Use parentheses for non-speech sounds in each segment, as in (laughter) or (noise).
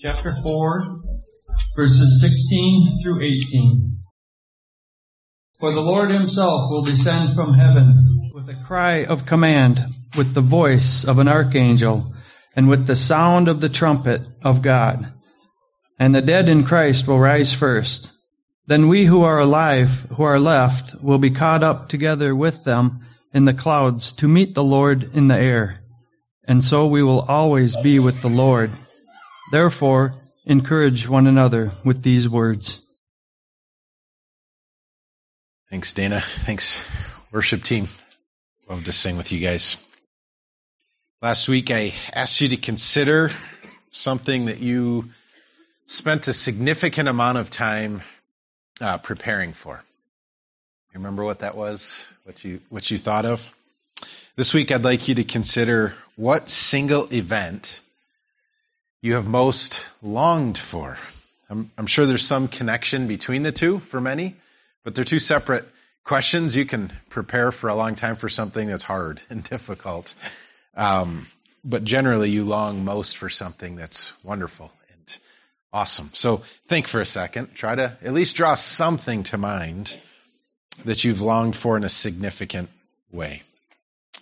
chapter 4, verses 16 through 18. For the Lord himself will descend from heaven with a cry of command, with the voice of an archangel, and with the sound of the trumpet of God. And the dead in Christ will rise first. Then we who are alive, who are left, will be caught up together with them in the clouds to meet the Lord in the air. And so we will always be with the Lord. Therefore, encourage one another with these words. Thanks, Dana. Thanks, worship team. Love to sing with you guys. Last week I asked you to consider something that you spent a significant amount of time uh, preparing for. You remember what that was? What you what you thought of? This week I'd like you to consider what single event you have most longed for. I'm, I'm sure there's some connection between the two for many, but they're two separate questions. You can prepare for a long time for something that's hard (laughs) and difficult. Um, but generally, you long most for something that's wonderful and awesome. So think for a second. Try to at least draw something to mind that you've longed for in a significant way.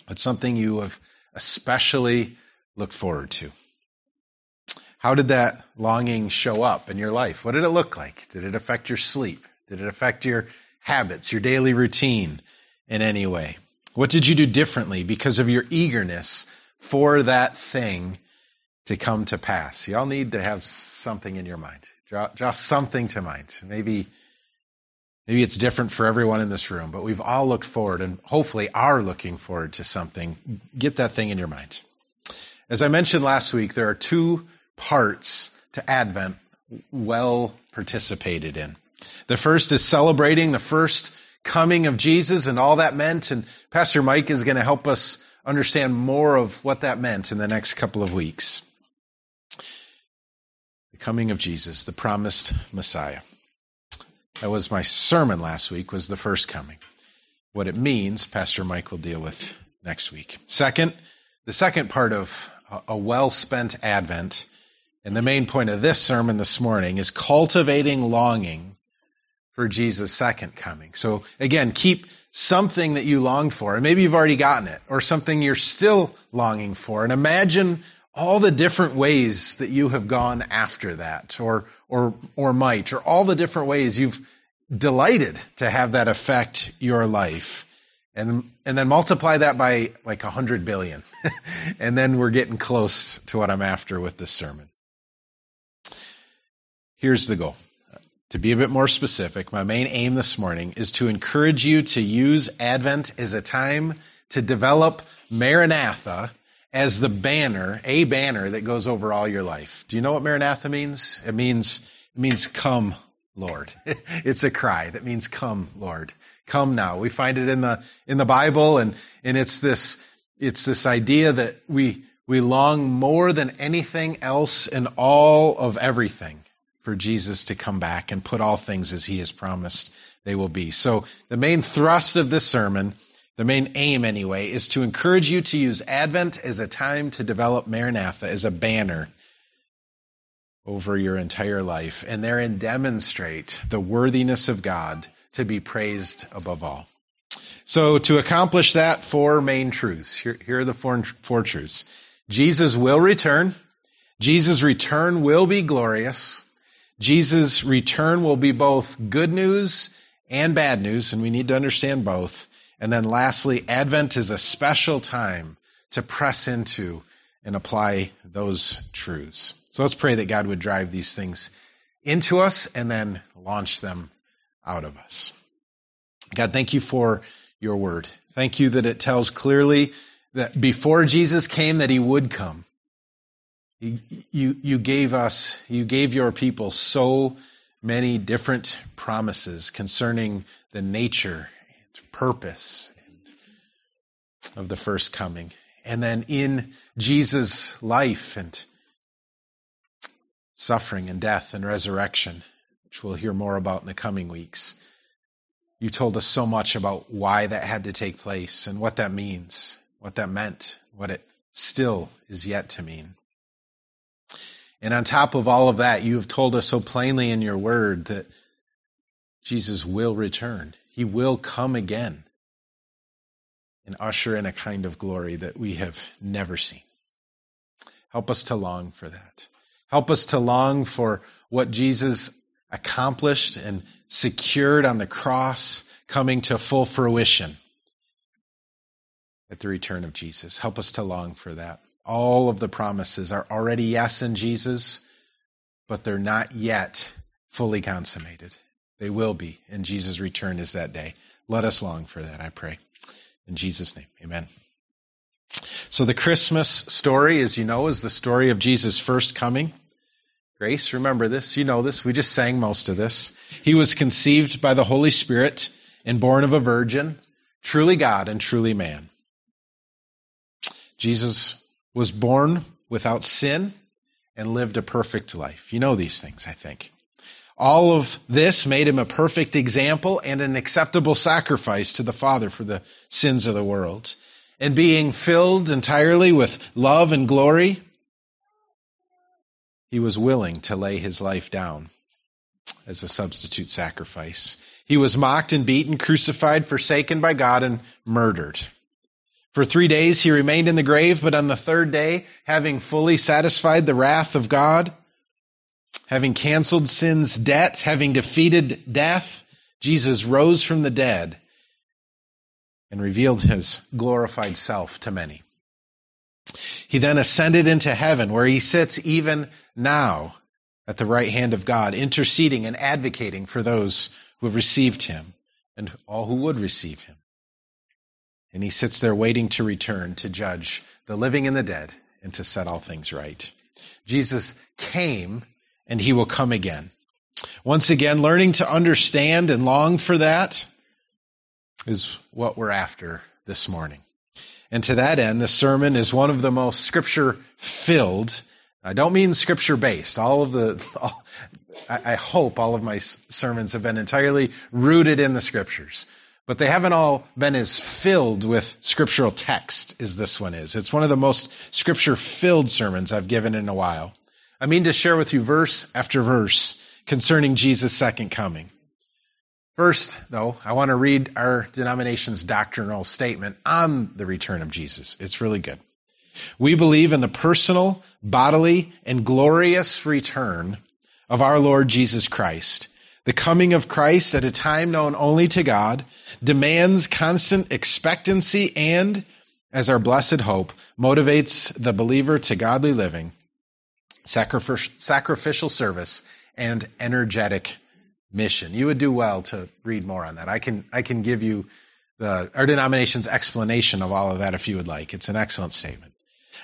It's something you have especially looked forward to. How did that longing show up in your life? What did it look like? Did it affect your sleep? Did it affect your habits, your daily routine in any way? What did you do differently because of your eagerness for that thing to come to pass? You all need to have something in your mind. Draw, draw something to mind. Maybe, maybe it's different for everyone in this room, but we've all looked forward and hopefully are looking forward to something. Get that thing in your mind. As I mentioned last week, there are two parts to Advent well participated in. The first is celebrating the first coming of Jesus and all that meant, and Pastor Mike is going to help us understand more of what that meant in the next couple of weeks. The coming of Jesus, the promised Messiah. That was my sermon last week, was the first coming. What it means, Pastor Mike will deal with next week. Second, the second part of a well spent Advent and the main point of this sermon this morning is cultivating longing for Jesus' second coming. So again, keep something that you long for, and maybe you've already gotten it, or something you're still longing for, and imagine all the different ways that you have gone after that, or or or might, or all the different ways you've delighted to have that affect your life. And, and then multiply that by like a hundred billion. (laughs) and then we're getting close to what I'm after with this sermon. Here's the goal. To be a bit more specific, my main aim this morning is to encourage you to use Advent as a time to develop Maranatha as the banner, a banner that goes over all your life. Do you know what Maranatha means? It means, it means come, Lord. (laughs) It's a cry that means come, Lord. Come now. We find it in the, in the Bible and, and it's this, it's this idea that we, we long more than anything else in all of everything for Jesus to come back and put all things as he has promised they will be. So the main thrust of this sermon, the main aim anyway, is to encourage you to use Advent as a time to develop Maranatha as a banner over your entire life and therein demonstrate the worthiness of God to be praised above all. So to accomplish that, four main truths. Here, here are the four, four truths. Jesus will return. Jesus' return will be glorious. Jesus' return will be both good news and bad news, and we need to understand both. And then lastly, Advent is a special time to press into and apply those truths. So let's pray that God would drive these things into us and then launch them out of us. God, thank you for your word. Thank you that it tells clearly that before Jesus came that he would come. You, you, gave us, you gave your people so many different promises concerning the nature and purpose of the first coming. And then in Jesus' life and suffering and death and resurrection, which we'll hear more about in the coming weeks, you told us so much about why that had to take place and what that means, what that meant, what it still is yet to mean. And on top of all of that, you have told us so plainly in your word that Jesus will return. He will come again and usher in a kind of glory that we have never seen. Help us to long for that. Help us to long for what Jesus accomplished and secured on the cross coming to full fruition at the return of Jesus. Help us to long for that. All of the promises are already yes in Jesus, but they're not yet fully consummated. They will be, and Jesus' return is that day. Let us long for that, I pray. In Jesus' name, amen. So the Christmas story, as you know, is the story of Jesus' first coming. Grace, remember this. You know this. We just sang most of this. He was conceived by the Holy Spirit and born of a virgin, truly God and truly man. Jesus was born without sin and lived a perfect life. You know these things, I think. All of this made him a perfect example and an acceptable sacrifice to the Father for the sins of the world. And being filled entirely with love and glory, he was willing to lay his life down as a substitute sacrifice. He was mocked and beaten, crucified, forsaken by God, and murdered. For three days he remained in the grave, but on the third day, having fully satisfied the wrath of God, having canceled sin's debt, having defeated death, Jesus rose from the dead and revealed his glorified self to many. He then ascended into heaven, where he sits even now at the right hand of God, interceding and advocating for those who have received him and all who would receive him. And he sits there waiting to return to judge the living and the dead and to set all things right. Jesus came and he will come again. Once again, learning to understand and long for that is what we're after this morning. And to that end, the sermon is one of the most scripture filled. I don't mean scripture based. All of the, all, I hope all of my sermons have been entirely rooted in the scriptures but they haven't all been as filled with scriptural text as this one is. It's one of the most scripture filled sermons I've given in a while. I mean to share with you verse after verse concerning Jesus' second coming. First, though, I want to read our denomination's doctrinal statement on the return of Jesus. It's really good. We believe in the personal, bodily, and glorious return of our Lord Jesus Christ the coming of Christ at a time known only to God demands constant expectancy and, as our blessed hope, motivates the believer to godly living, sacrificial service, and energetic mission. You would do well to read more on that. I can, I can give you the, our denomination's explanation of all of that if you would like. It's an excellent statement.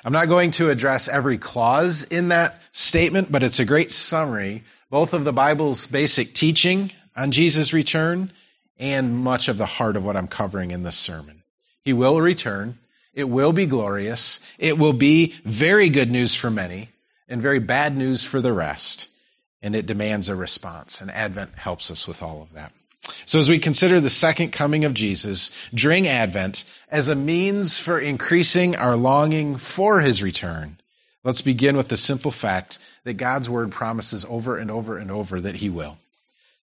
I'm not going to address every clause in that statement, but it's a great summary, both of the Bible's basic teaching on Jesus' return and much of the heart of what I'm covering in this sermon. He will return. It will be glorious. It will be very good news for many and very bad news for the rest. And it demands a response. And Advent helps us with all of that. So as we consider the second coming of Jesus during Advent as a means for increasing our longing for his return, let's begin with the simple fact that God's word promises over and over and over that he will.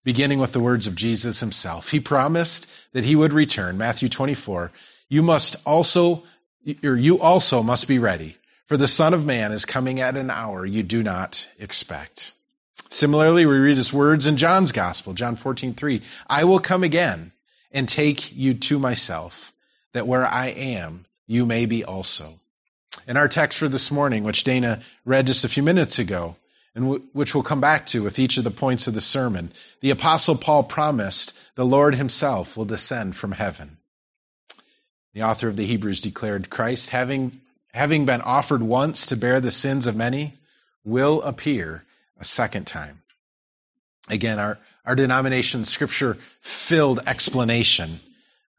Beginning with the words of Jesus himself. He promised that he would return. Matthew 24. You must also, or you also must be ready, for the Son of Man is coming at an hour you do not expect. Similarly, we read his words in John's gospel, John 14, 3. I will come again and take you to myself, that where I am, you may be also. In our text for this morning, which Dana read just a few minutes ago, and w- which we'll come back to with each of the points of the sermon, the apostle Paul promised the Lord himself will descend from heaven. The author of the Hebrews declared Christ, having, having been offered once to bear the sins of many, will appear a second time. Again, our, our denomination's scripture filled explanation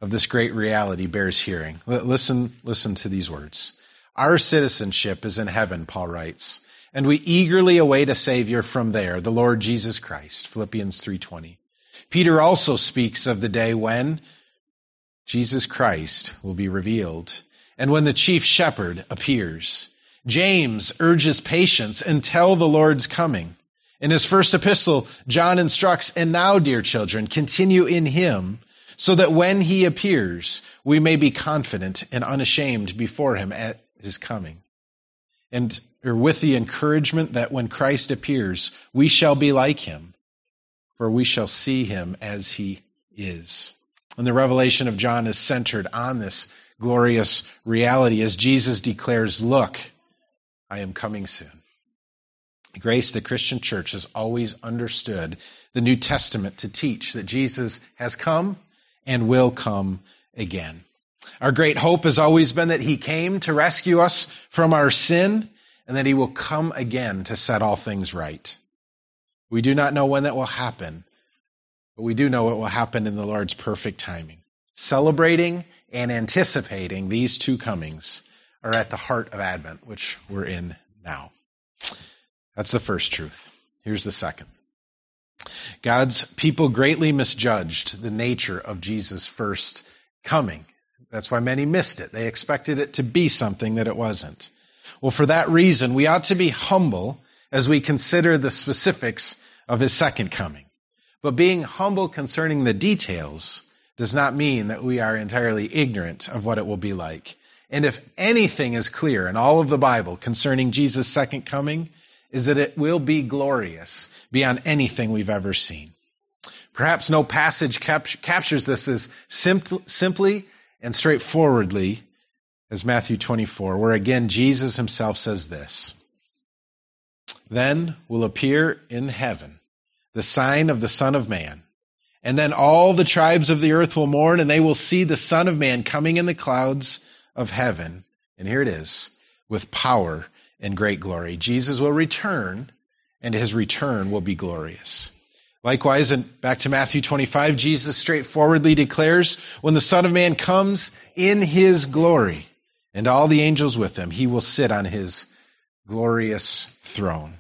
of this great reality bears hearing. L- listen, listen to these words. Our citizenship is in heaven, Paul writes, and we eagerly await a savior from there, the Lord Jesus Christ. Philippians 3:20. Peter also speaks of the day when Jesus Christ will be revealed and when the chief shepherd appears James urges patience until the Lord's coming. In his first epistle, John instructs, and now, dear children, continue in him, so that when he appears, we may be confident and unashamed before him at his coming. And or with the encouragement that when Christ appears, we shall be like him, for we shall see him as he is. And the revelation of John is centered on this glorious reality as Jesus declares, Look, I am coming soon. Grace, the Christian church, has always understood the New Testament to teach that Jesus has come and will come again. Our great hope has always been that he came to rescue us from our sin and that he will come again to set all things right. We do not know when that will happen, but we do know it will happen in the Lord's perfect timing. Celebrating and anticipating these two comings are at the heart of Advent, which we're in now. That's the first truth. Here's the second. God's people greatly misjudged the nature of Jesus' first coming. That's why many missed it. They expected it to be something that it wasn't. Well, for that reason, we ought to be humble as we consider the specifics of his second coming. But being humble concerning the details does not mean that we are entirely ignorant of what it will be like. And if anything is clear in all of the Bible concerning Jesus' second coming, is that it will be glorious beyond anything we've ever seen. Perhaps no passage cap- captures this as simply and straightforwardly as Matthew 24, where again Jesus himself says this Then will appear in heaven the sign of the Son of Man. And then all the tribes of the earth will mourn, and they will see the Son of Man coming in the clouds of heaven. And here it is with power and great glory. Jesus will return, and his return will be glorious. Likewise, and back to Matthew 25, Jesus straightforwardly declares, when the Son of Man comes in his glory, and all the angels with him, he will sit on his glorious throne.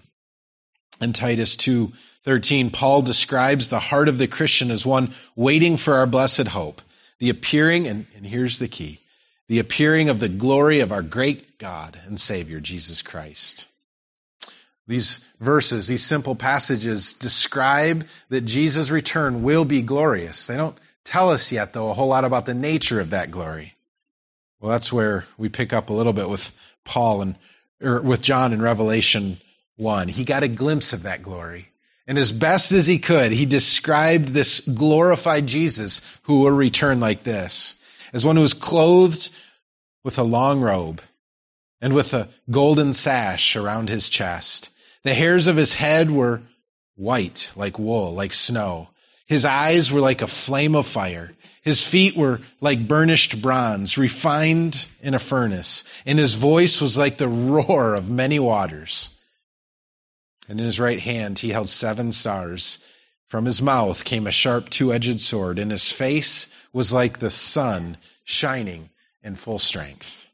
In Titus 2:13, Paul describes the heart of the Christian as one waiting for our blessed hope, the appearing, and, and here's the key, the appearing of the glory of our great God and Savior, Jesus Christ. These verses, these simple passages describe that Jesus' return will be glorious. They don't tell us yet, though, a whole lot about the nature of that glory. Well, that's where we pick up a little bit with Paul and or with John in Revelation 1. He got a glimpse of that glory. And as best as he could, he described this glorified Jesus who will return like this as one who is clothed with a long robe and with a golden sash around his chest. The hairs of his head were white like wool, like snow. His eyes were like a flame of fire. His feet were like burnished bronze, refined in a furnace, and his voice was like the roar of many waters. And in his right hand he held seven stars. From his mouth came a sharp two edged sword, and his face was like the sun shining in full strength.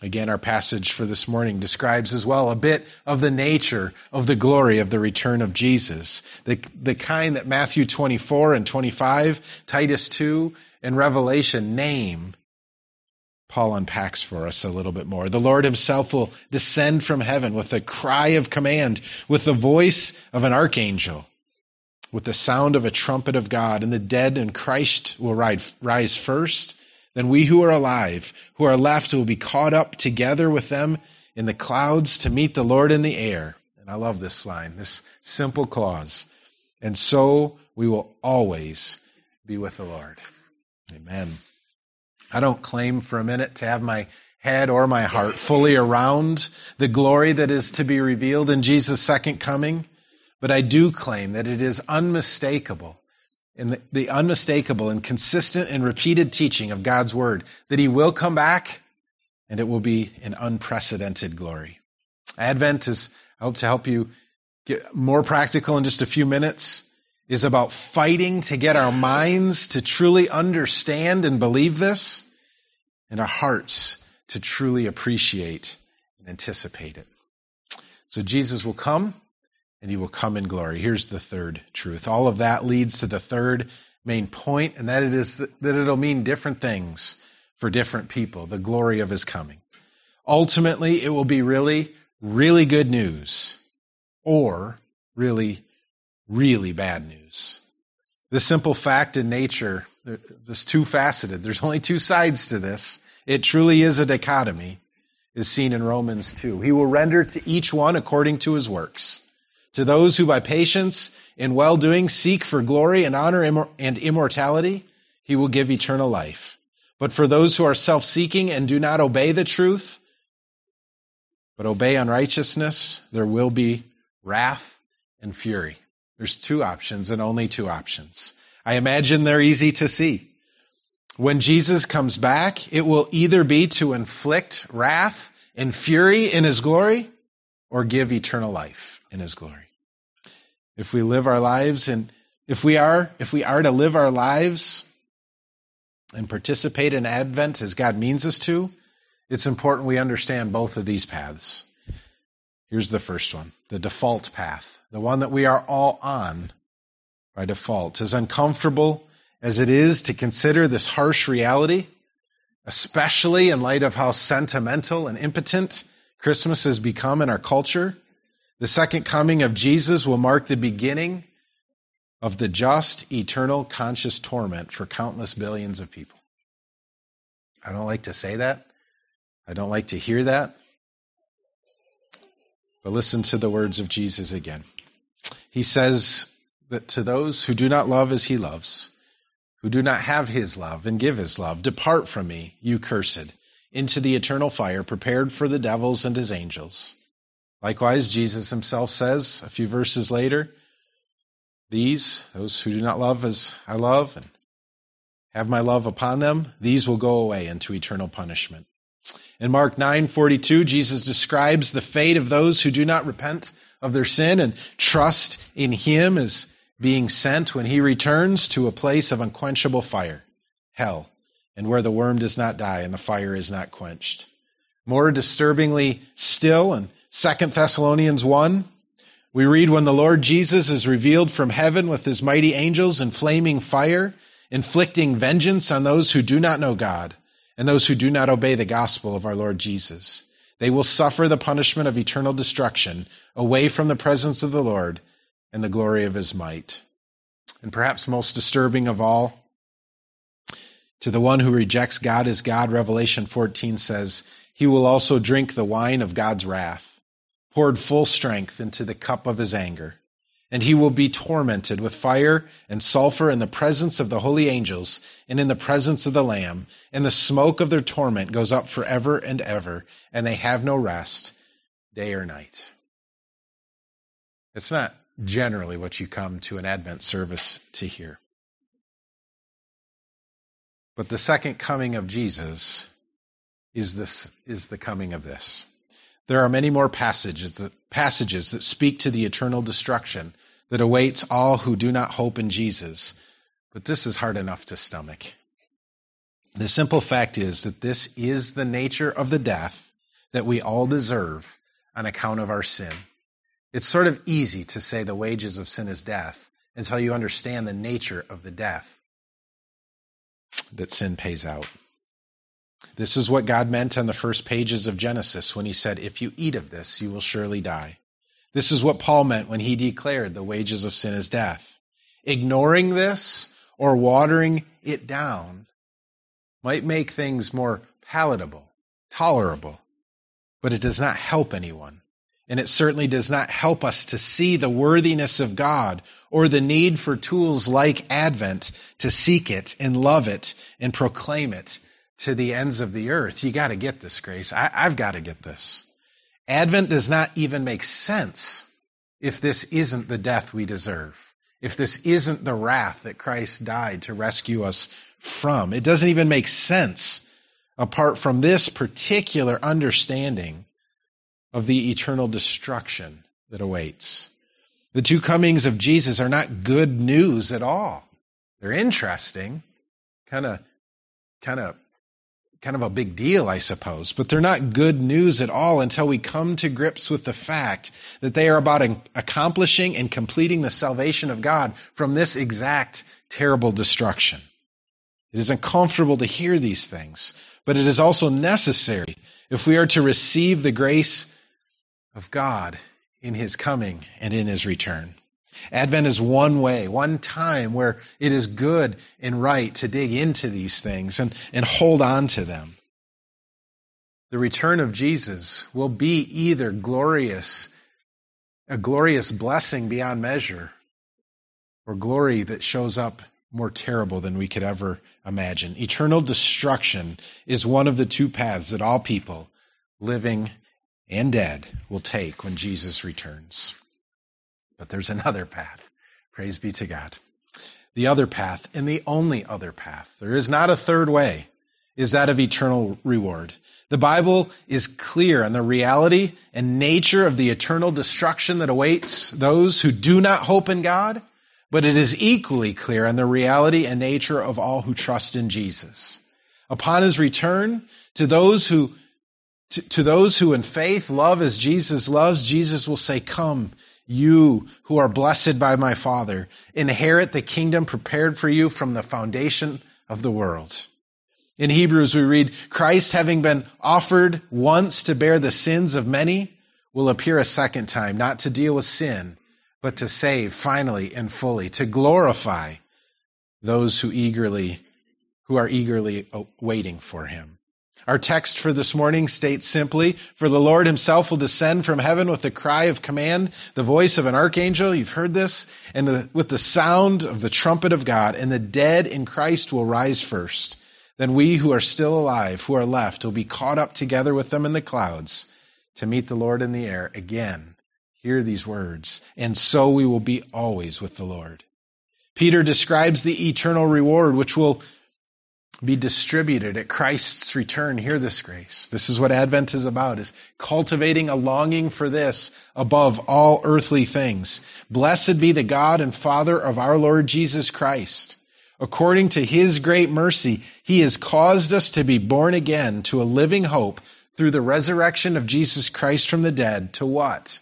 Again, our passage for this morning describes as well a bit of the nature of the glory of the return of Jesus. The, the kind that Matthew 24 and 25, Titus 2, and Revelation name. Paul unpacks for us a little bit more. The Lord himself will descend from heaven with a cry of command, with the voice of an archangel, with the sound of a trumpet of God, and the dead in Christ will rise first. Then we who are alive, who are left, will be caught up together with them in the clouds to meet the Lord in the air. And I love this line, this simple clause. And so we will always be with the Lord. Amen. I don't claim for a minute to have my head or my heart fully around the glory that is to be revealed in Jesus' second coming, but I do claim that it is unmistakable in the, the unmistakable and consistent and repeated teaching of God's word that he will come back and it will be an unprecedented glory. Advent is, I hope to help you get more practical in just a few minutes, is about fighting to get our minds to truly understand and believe this and our hearts to truly appreciate and anticipate it. So Jesus will come and he will come in glory. Here's the third truth. All of that leads to the third main point, and that it is that it'll mean different things for different people, the glory of his coming. Ultimately, it will be really, really good news or really, really bad news. The simple fact in nature, this two faceted. There's only two sides to this. It truly is a dichotomy, is seen in Romans 2. He will render to each one according to his works. To those who by patience and well doing seek for glory and honor and immortality, he will give eternal life. But for those who are self seeking and do not obey the truth, but obey unrighteousness, there will be wrath and fury. There's two options and only two options. I imagine they're easy to see. When Jesus comes back, it will either be to inflict wrath and fury in his glory or give eternal life in his glory. If we live our lives and if we are if we are to live our lives and participate in Advent as God means us to, it's important we understand both of these paths. Here's the first one the default path, the one that we are all on by default. As uncomfortable as it is to consider this harsh reality, especially in light of how sentimental and impotent Christmas has become in our culture, the second coming of Jesus will mark the beginning of the just, eternal, conscious torment for countless billions of people. I don't like to say that. I don't like to hear that. But listen to the words of Jesus again. He says that to those who do not love as he loves, who do not have his love and give his love, depart from me, you cursed, into the eternal fire prepared for the devils and his angels. Likewise, Jesus himself says a few verses later, these, those who do not love as I love and have my love upon them, these will go away into eternal punishment. In Mark 9:42, Jesus describes the fate of those who do not repent of their sin and trust in him as being sent when he returns to a place of unquenchable fire, hell, and where the worm does not die and the fire is not quenched. More disturbingly still in 2 Thessalonians 1, we read when the Lord Jesus is revealed from heaven with his mighty angels in flaming fire, inflicting vengeance on those who do not know God and those who do not obey the gospel of our Lord Jesus. They will suffer the punishment of eternal destruction away from the presence of the Lord and the glory of his might. And perhaps most disturbing of all, to the one who rejects God as God, Revelation 14 says, he will also drink the wine of God's wrath, poured full strength into the cup of his anger and he will be tormented with fire and sulfur in the presence of the holy angels and in the presence of the Lamb. And the smoke of their torment goes up forever and ever, and they have no rest, day or night. It's not generally what you come to an Advent service to hear. But the second coming of Jesus is this is the coming of this. There are many more passages that, passages that speak to the eternal destruction that awaits all who do not hope in Jesus. But this is hard enough to stomach. The simple fact is that this is the nature of the death that we all deserve on account of our sin. It's sort of easy to say the wages of sin is death until you understand the nature of the death that sin pays out. This is what God meant on the first pages of Genesis when he said, If you eat of this, you will surely die. This is what Paul meant when he declared the wages of sin is death. Ignoring this or watering it down might make things more palatable, tolerable, but it does not help anyone. And it certainly does not help us to see the worthiness of God or the need for tools like Advent to seek it and love it and proclaim it to the ends of the earth. You got to get this, Grace. I, have got to get this. Advent does not even make sense if this isn't the death we deserve, if this isn't the wrath that Christ died to rescue us from. It doesn't even make sense apart from this particular understanding of the eternal destruction that awaits. The two comings of Jesus are not good news at all. They're interesting, kind of kind of kind of a big deal, I suppose, but they're not good news at all until we come to grips with the fact that they are about accomplishing and completing the salvation of God from this exact terrible destruction. It is uncomfortable to hear these things, but it is also necessary if we are to receive the grace of God in his coming and in his return. Advent is one way, one time where it is good and right to dig into these things and, and hold on to them. The return of Jesus will be either glorious, a glorious blessing beyond measure, or glory that shows up more terrible than we could ever imagine. Eternal destruction is one of the two paths that all people, living and dead, will take when Jesus returns. But there's another path. Praise be to God. The other path, and the only other path, there is not a third way, is that of eternal reward. The Bible is clear on the reality and nature of the eternal destruction that awaits those who do not hope in God, but it is equally clear on the reality and nature of all who trust in Jesus. Upon his return, to those who to, to those who in faith love as Jesus loves, Jesus will say, Come, you who are blessed by my Father, inherit the kingdom prepared for you from the foundation of the world. In Hebrews, we read, Christ, having been offered once to bear the sins of many, will appear a second time, not to deal with sin, but to save finally and fully, to glorify those who eagerly, who are eagerly uh, waiting for him. Our text for this morning states simply, For the Lord himself will descend from heaven with a cry of command, the voice of an archangel, you've heard this, and the, with the sound of the trumpet of God, and the dead in Christ will rise first. Then we who are still alive, who are left, will be caught up together with them in the clouds to meet the Lord in the air again. Hear these words, and so we will be always with the Lord. Peter describes the eternal reward which will be distributed at Christ's return. Hear this grace. This is what Advent is about, is cultivating a longing for this above all earthly things. Blessed be the God and Father of our Lord Jesus Christ. According to his great mercy, he has caused us to be born again to a living hope through the resurrection of Jesus Christ from the dead. To what?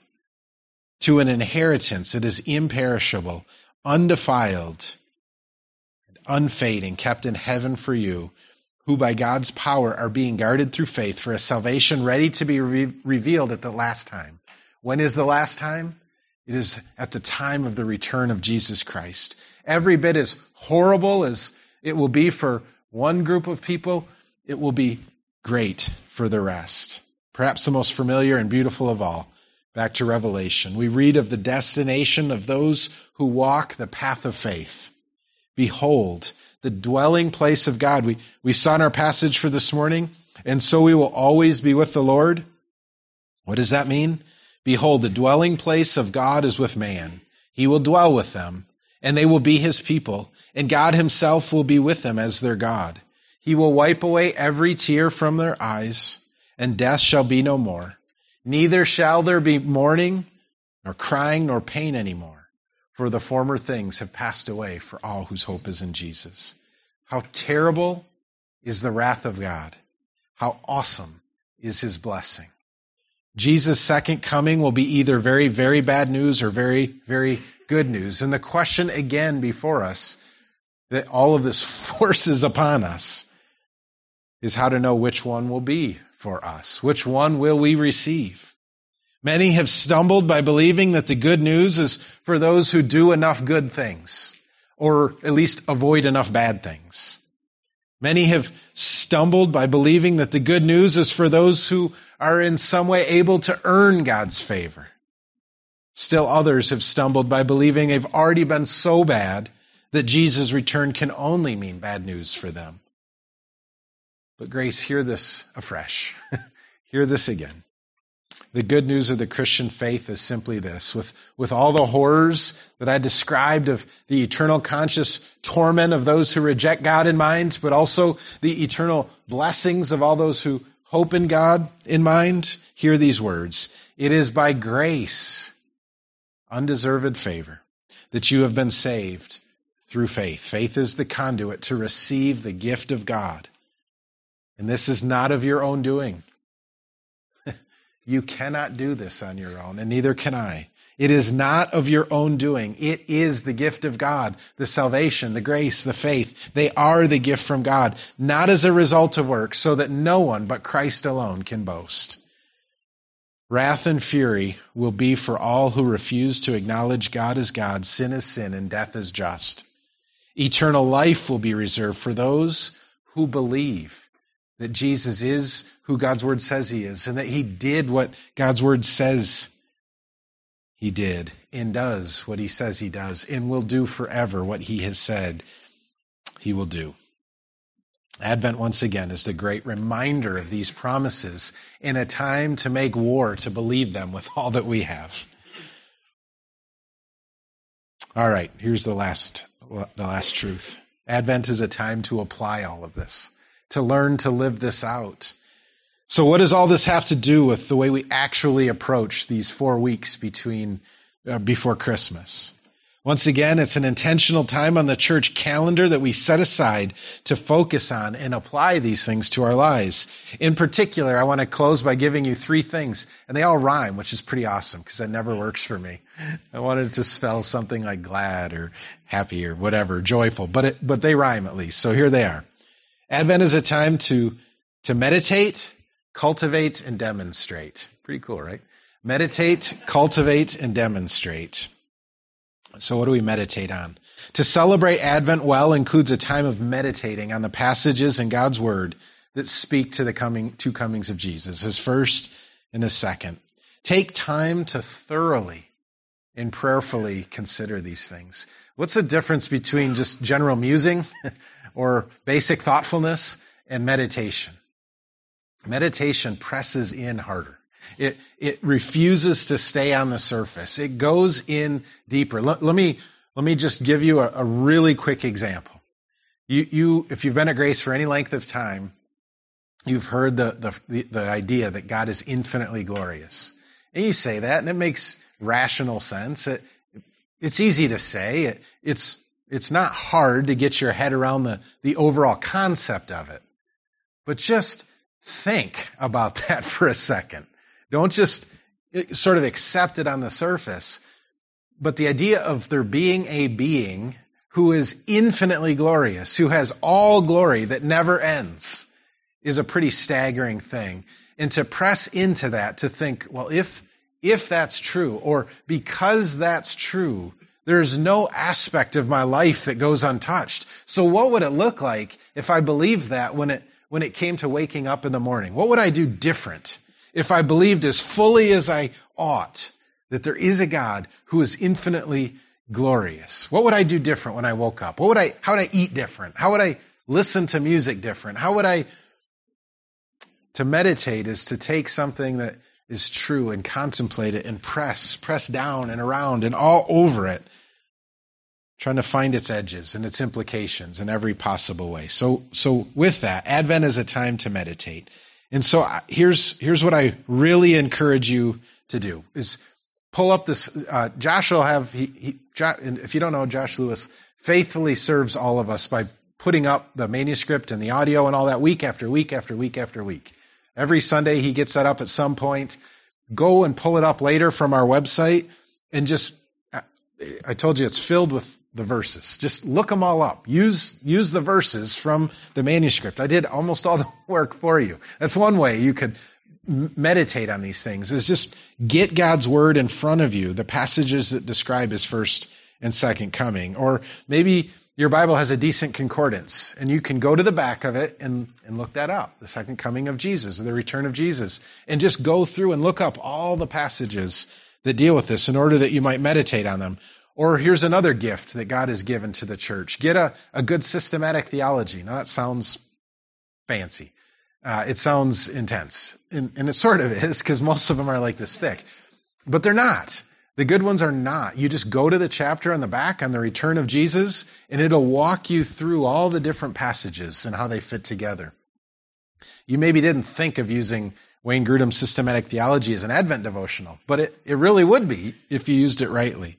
To an inheritance that is imperishable, undefiled, unfading, kept in heaven for you, who by God's power are being guarded through faith for a salvation ready to be re- revealed at the last time. When is the last time? It is at the time of the return of Jesus Christ. Every bit as horrible as it will be for one group of people, it will be great for the rest. Perhaps the most familiar and beautiful of all. Back to Revelation. We read of the destination of those who walk the path of faith. Behold, the dwelling place of God. We, we saw in our passage for this morning, and so we will always be with the Lord. What does that mean? Behold, the dwelling place of God is with man. He will dwell with them, and they will be his people, and God himself will be with them as their God. He will wipe away every tear from their eyes, and death shall be no more. Neither shall there be mourning, nor crying, nor pain anymore for the former things have passed away for all whose hope is in Jesus. How terrible is the wrath of God. How awesome is his blessing. Jesus' second coming will be either very, very bad news or very, very good news. And the question again before us that all of this (laughs) forces upon us is how to know which one will be for us. Which one will we receive? Many have stumbled by believing that the good news is for those who do enough good things, or at least avoid enough bad things. Many have stumbled by believing that the good news is for those who are in some way able to earn God's favor. Still others have stumbled by believing they've already been so bad that Jesus' return can only mean bad news for them. But Grace, hear this afresh. (laughs) hear this again. The good news of the Christian faith is simply this. With, with all the horrors that I described of the eternal conscious torment of those who reject God in mind, but also the eternal blessings of all those who hope in God in mind, hear these words. It is by grace, undeserved favor, that you have been saved through faith. Faith is the conduit to receive the gift of God. And this is not of your own doing. You cannot do this on your own, and neither can I. It is not of your own doing. It is the gift of God, the salvation, the grace, the faith. They are the gift from God, not as a result of works, so that no one but Christ alone can boast. Wrath and fury will be for all who refuse to acknowledge God as God, sin as sin, and death as just. Eternal life will be reserved for those who believe that Jesus is who God's word says he is and that he did what God's word says he did and does what he says he does and will do forever what he has said he will do. Advent, once again, is the great reminder of these promises in a time to make war to believe them with all that we have. All right, here's the last, the last truth. Advent is a time to apply all of this, to learn to live this out. So, what does all this have to do with the way we actually approach these four weeks between uh, before Christmas? Once again, it's an intentional time on the church calendar that we set aside to focus on and apply these things to our lives. In particular, I want to close by giving you three things, and they all rhyme, which is pretty awesome because that never works for me. I wanted to spell something like glad or happy or whatever, joyful, but it, but they rhyme at least. So here they are. Advent is a time to to meditate, cultivate, and demonstrate. Pretty cool, right? Meditate, cultivate, and demonstrate. So, what do we meditate on? To celebrate Advent well includes a time of meditating on the passages in God's Word that speak to the coming two comings of Jesus, his first and his second. Take time to thoroughly and prayerfully consider these things. What's the difference between just general musing or basic thoughtfulness and meditation? Meditation presses in harder. It, it refuses to stay on the surface. It goes in deeper. Let, let me, let me just give you a, a really quick example. You, you, if you've been at Grace for any length of time, you've heard the, the, the idea that God is infinitely glorious. And you say that, and it makes rational sense. It, it's easy to say. It, it's, it's not hard to get your head around the, the overall concept of it. But just think about (laughs) that for a second. Don't just eh, sort of accept it on the surface. But the idea of there being a being who is infinitely glorious, who has all glory that never ends, is a pretty staggering thing. And to press into that, to think, well, if, if that's true, or because that's true, there's no aspect of my life that goes untouched. So what would it look like if I believed that when it, when it came to waking up in the morning? What would I do different? if I believed as fully as I ought that there is a God who is infinitely glorious? What would I do different when I woke up? What would I, how would I eat different? How would I listen to music different? How would I, to meditate is to take something that is true and contemplate it and press, press down and around and all over it, trying to find its edges and its implications in every possible way. So, so with that, Advent is a time to meditate. And so here's, here's what I really encourage you to do is pull up this, uh, Josh will have, he, he, Josh, if you don't know, Josh Lewis faithfully serves all of us by putting up the manuscript and the audio and all that week after week after week after week. Every Sunday he gets that up at some point. Go and pull it up later from our website and just, I told you it's filled with the verses. Just look them all up. Use, use the verses from the manuscript. I did almost all the (laughs) work for you. That's one way you could meditate on these things is just get God's word in front of you, the passages that describe his first and second coming. Or maybe your Bible has a decent concordance and you can go to the back of it and, and look that up. The second coming of Jesus or the return of Jesus and just go through and look up all the passages that deal with this in order that you might meditate on them. Or here's another gift that God has given to the church. Get a, a good systematic theology. Now that sounds fancy. Uh, it sounds intense. And, and it sort of is because most of them are like this thick. But they're not. The good ones are not. You just go to the chapter on the back on the return of Jesus and it'll walk you through all the different passages and how they fit together. You maybe didn't think of using Wayne Grudem's systematic theology as an Advent devotional, but it, it really would be if you used it rightly.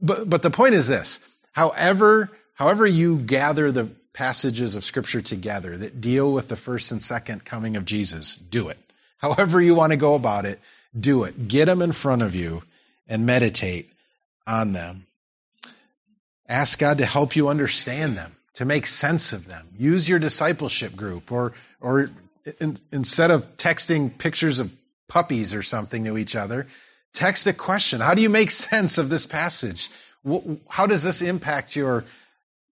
But, but the point is this. However, however you gather the passages of scripture together that deal with the first and second coming of Jesus, do it. However you want to go about it, do it. Get them in front of you and meditate on them. Ask God to help you understand them, to make sense of them. Use your discipleship group or, or in, instead of texting pictures of puppies or something to each other, text a question. How do you make sense of this passage? How does this impact your,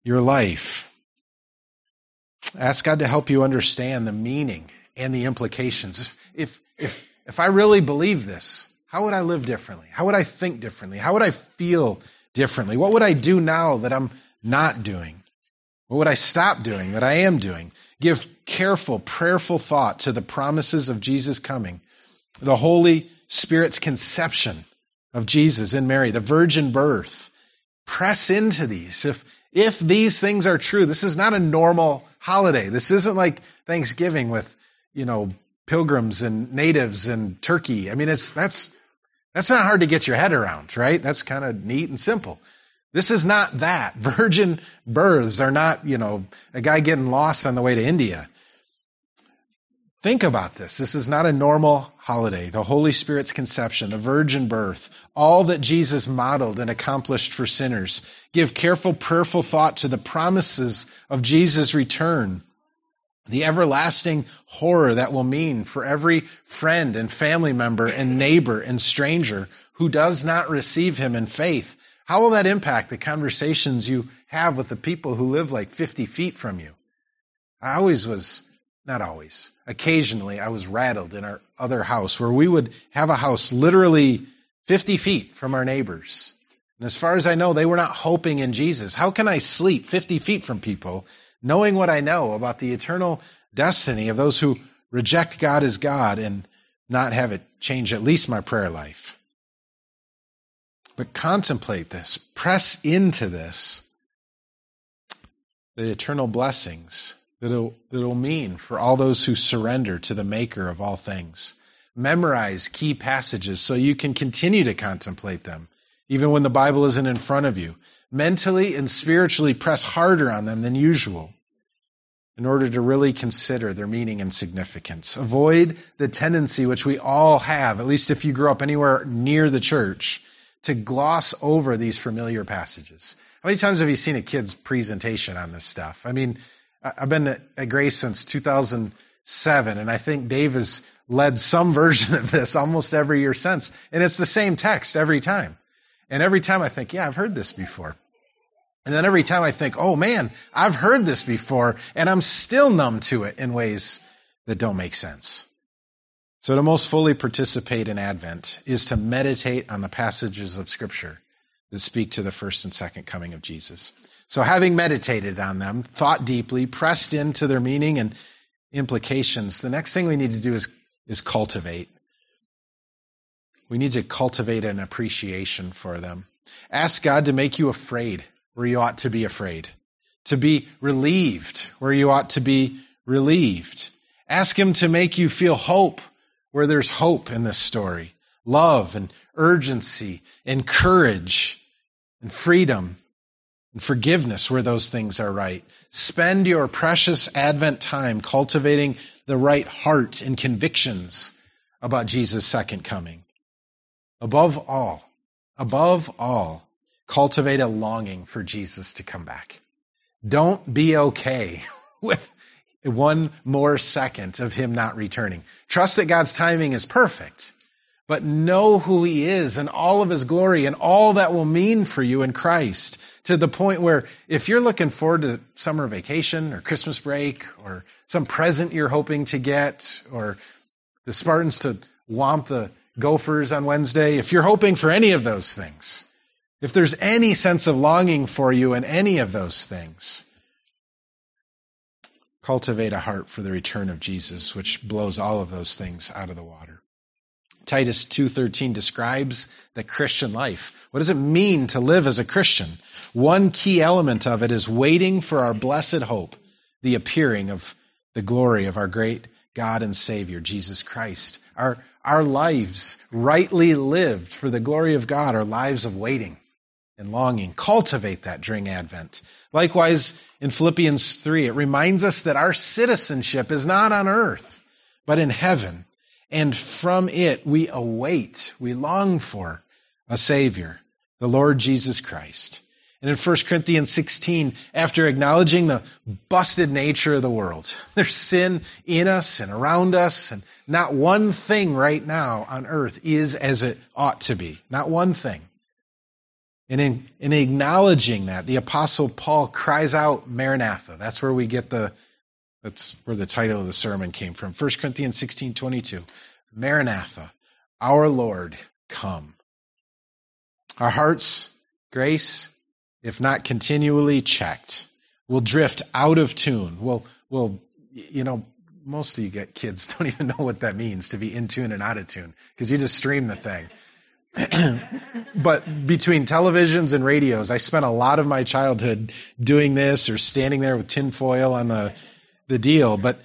your life? Ask God to help you understand the meaning and the implications. If, if, if, if I really believe this, how would I live differently? How would I think differently? How would I feel differently? What would I do now that I'm not doing? What would I stop doing that I am doing? Give careful, prayerful thought to the promises of Jesus coming, the Holy Spirit's conception of Jesus and Mary, the virgin birth. Press into these. If, if these things are true, this is not a normal holiday. This isn't like Thanksgiving with, you know, pilgrims and natives and turkey. I mean, it's, that's, that's not hard to get your head around, right? That's kind of neat and simple. This is not that. (laughs) Virgin births are not, you know, a guy getting lost on the way to India. Think about this. This is not a normal holiday. The Holy Spirit's conception, the virgin birth, all that Jesus modeled and accomplished for sinners. Give careful, prayerful thought to the promises of Jesus' return. The everlasting horror that will mean for every friend and family member and neighbor and stranger who does not receive him in faith. How will that impact the conversations you have with the people who live like 50 feet from you? I always was not always. Occasionally, I was rattled in our other house where we would have a house literally 50 feet from our neighbors. And as far as I know, they were not hoping in Jesus. How can I sleep 50 feet from people knowing what I know about the eternal destiny of those who reject God as God and not have it change at least my prayer life? But contemplate this, press into this, the eternal blessings that it'll, it'll mean for all those who surrender to the Maker of all things. Memorize key passages so you can continue to contemplate them, even when the Bible isn't in front of you. Mentally and spiritually press harder on them than usual in order to really consider their meaning and significance. Avoid the tendency, which we all have, at least if you grew up anywhere near the church, to gloss over these familiar passages. How many times have you seen a kid's presentation on this stuff? I mean, I've been at Grace since 2007, and I think Dave has led some (laughs) version of this almost every year since. And it's the same text every time. And every time I think, yeah, I've heard this before. And then every time I think, oh man, I've heard this before, and I'm still numb to it in ways that don't make sense. So to most fully participate in Advent is to meditate on the passages of Scripture that speak to the first and second coming of Jesus. So, having meditated on them, thought deeply, pressed into their meaning and implications, the next thing we need to do is, is cultivate. We need to cultivate an appreciation for them. Ask God to make you afraid where you ought to be afraid, to be relieved where you ought to be relieved. Ask Him to make you feel hope where there's hope in this story, love and urgency and courage and freedom and forgiveness where those things are right. Spend your precious Advent time cultivating the right heart and convictions about Jesus' second coming. Above all, above all, cultivate a longing for Jesus to come back. Don't be okay (laughs) with one more second of him not returning. Trust that God's timing is perfect but know who he is and all of his glory and all that will mean for you in Christ to the point where if you're looking forward to summer vacation or Christmas break or some present you're hoping to get or the Spartans to womp the Gophers on Wednesday, if you're hoping for any of those things, if there's any sense of longing for you in any of those things, cultivate a heart for the return of Jesus, which blows all of those things out of the water. Titus 2:13 describes the Christian life. What does it mean to live as a Christian? One key element of it is waiting for our blessed hope, the appearing of the glory of our great God and Savior Jesus Christ. Our our lives rightly lived for the glory of God are lives of waiting and longing. Cultivate that during Advent. Likewise, in Philippians 3, it reminds us that our citizenship is not on earth, but in heaven and from it we await, we long for a Savior, the Lord Jesus Christ. And in 1 Corinthians 16, after acknowledging the busted nature of the world, (laughs) there's sin in us and around us, and not one thing right now on earth is as it ought to be. Not one thing. And in, in acknowledging that, the apostle Paul cries out, Maranatha. That's where we get the, that's where the title of the sermon came from. 1 Corinthians 16, 22. Maranatha, our Lord, come. Our hearts, grace, if not continually checked, will drift out of tune. Will, will, you know, most of you get kids (laughs) don't even know what that means to be in tune and out of tune because you just stream the thing. (clears throat) but between televisions and radios, I spent a lot of my childhood doing this or standing there with tinfoil on the the deal. But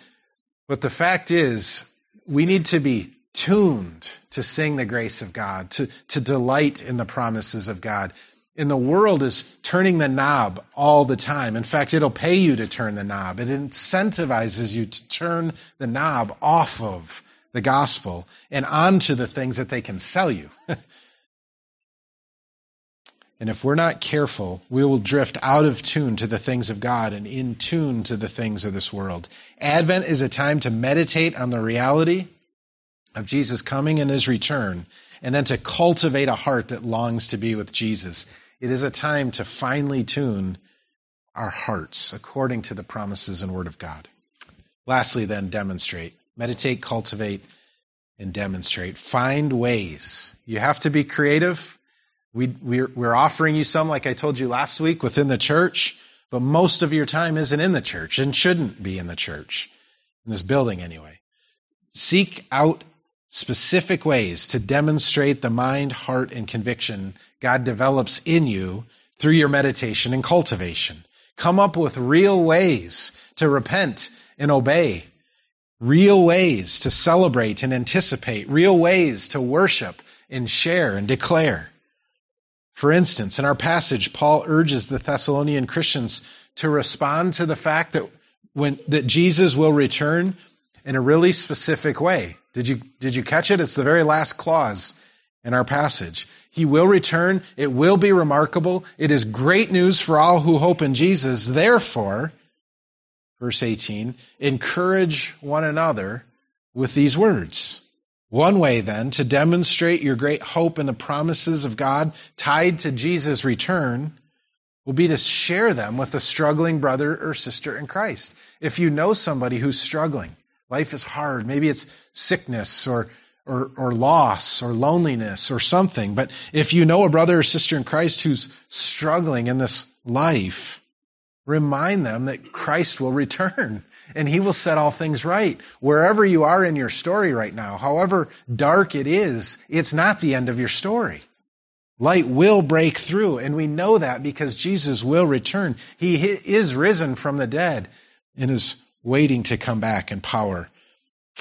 but the fact is, we need to be tuned to sing the grace of God, to to delight in the promises of God. And the world is turning the knob all the time. In fact, it'll pay you to turn the knob. It incentivizes you to turn the knob off of the gospel and onto the things that they can sell you. (laughs) And if we're not careful, we will drift out of tune to the things of God and in tune to the things of this world. Advent is a time to meditate on the reality of Jesus coming and his return, and then to cultivate a heart that longs to be with Jesus. It is a time to finely tune our hearts according to the promises and word of God. Lastly, then, demonstrate. Meditate, cultivate, and demonstrate. Find ways. You have to be creative we, we're, we're offering you some, like I told you last week, within the church, but most of your time isn't in the church and shouldn't be in the church, in this building anyway. Seek out specific ways to demonstrate the mind, heart, and conviction God develops in you through your meditation and cultivation. Come up with real ways to repent and obey, real ways to celebrate and anticipate, real ways to worship and share and declare. For instance, in our passage, Paul urges the Thessalonian Christians to respond to the fact that when that Jesus will return in a really specific way. Did you did you catch it? It's the very last clause in our passage. He will return. It will be remarkable. It is great news for all who hope in Jesus. Therefore, verse 18, encourage one another with these words. One way, then, to demonstrate your great hope in the promises of God tied to Jesus' return will be to share them with a struggling brother or sister in Christ. If you know somebody who's struggling, life is hard, maybe it's sickness or, or, or loss or loneliness or something, but if you know a brother or sister in Christ who's struggling in this life, Remind them that Christ will return and he will set all things right. Wherever you are in your story right now, however dark it is, it's not the end of your story. Light will break through, and we know that because Jesus will return. He is risen from the dead and is waiting to come back in power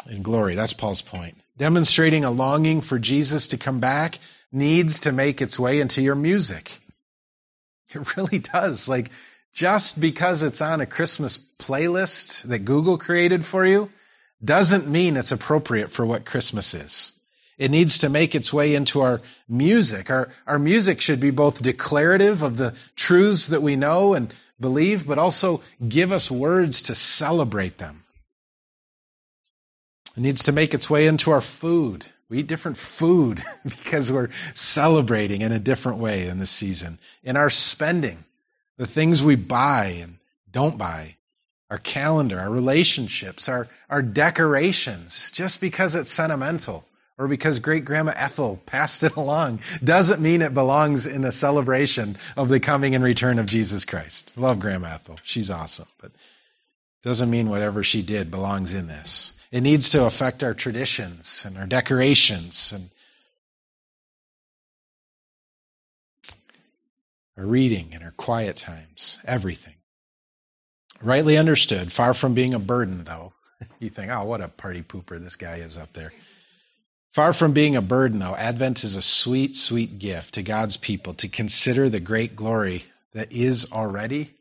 and glory. That's Paul's point. Demonstrating a longing for Jesus to come back needs to make its way into your music. It really does. Like, just because it's on a Christmas playlist that Google created for you doesn't mean it's appropriate for what Christmas is. It needs to make its way into our music. Our, our music should be both declarative of the truths that we know and believe, but also give us words to celebrate them. It needs to make its way into our food. We eat different food (laughs) because we're celebrating in a different way in this season. In our spending, the things we buy and don't buy, our calendar, our relationships, our, our decorations, just because it's sentimental or because great grandma Ethel passed it (laughs) along doesn't mean it belongs in the celebration of the coming and return of Jesus Christ. Love grandma Ethel. She's awesome, but doesn't mean whatever she did belongs in this. It needs to affect our traditions and our decorations and our reading and our quiet times, everything. Rightly understood, far from being a burden, though. (laughs) You think, oh, what a party pooper this guy is up there. Far from being a burden, though, Advent is a sweet, sweet gift to God's people to consider the great glory that is already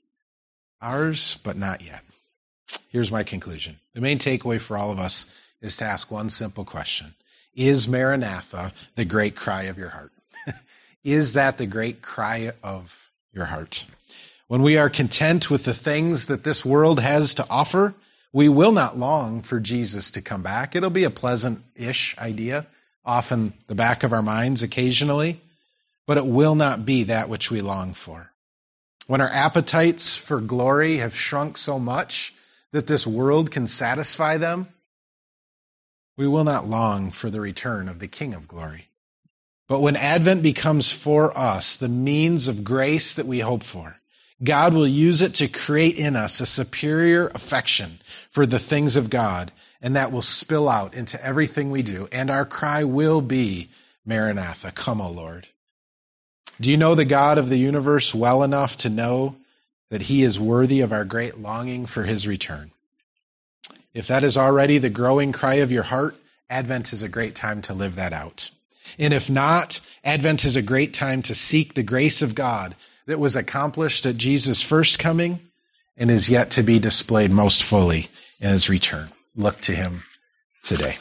ours, but not yet. Here's my conclusion. The main takeaway for all of us is to ask one simple question Is Maranatha the great cry of your heart? (laughs) Is that the great cry of your heart? When we are content with the things that this world has to offer, we will not long for Jesus to come back. It'll be a pleasant ish idea, often the back of our minds occasionally, but it will not be that which we long for. When our appetites for glory have shrunk so much that this world can satisfy them, we will not long for the return of the King of glory. But when Advent becomes for us the means of grace that we hope for, God will use it to create in us a superior affection for the things of God, and that will spill out into everything we do. And our cry will be, Maranatha, come, O Lord. Do you know the God of the universe well enough to know that he is worthy of our great longing for his return? If that is already the growing cry of your heart, Advent is a great time to live that out. And if not, Advent is a great time to seek the grace of God that was accomplished at Jesus' first coming and is yet to be displayed most fully in his return. Look to him today.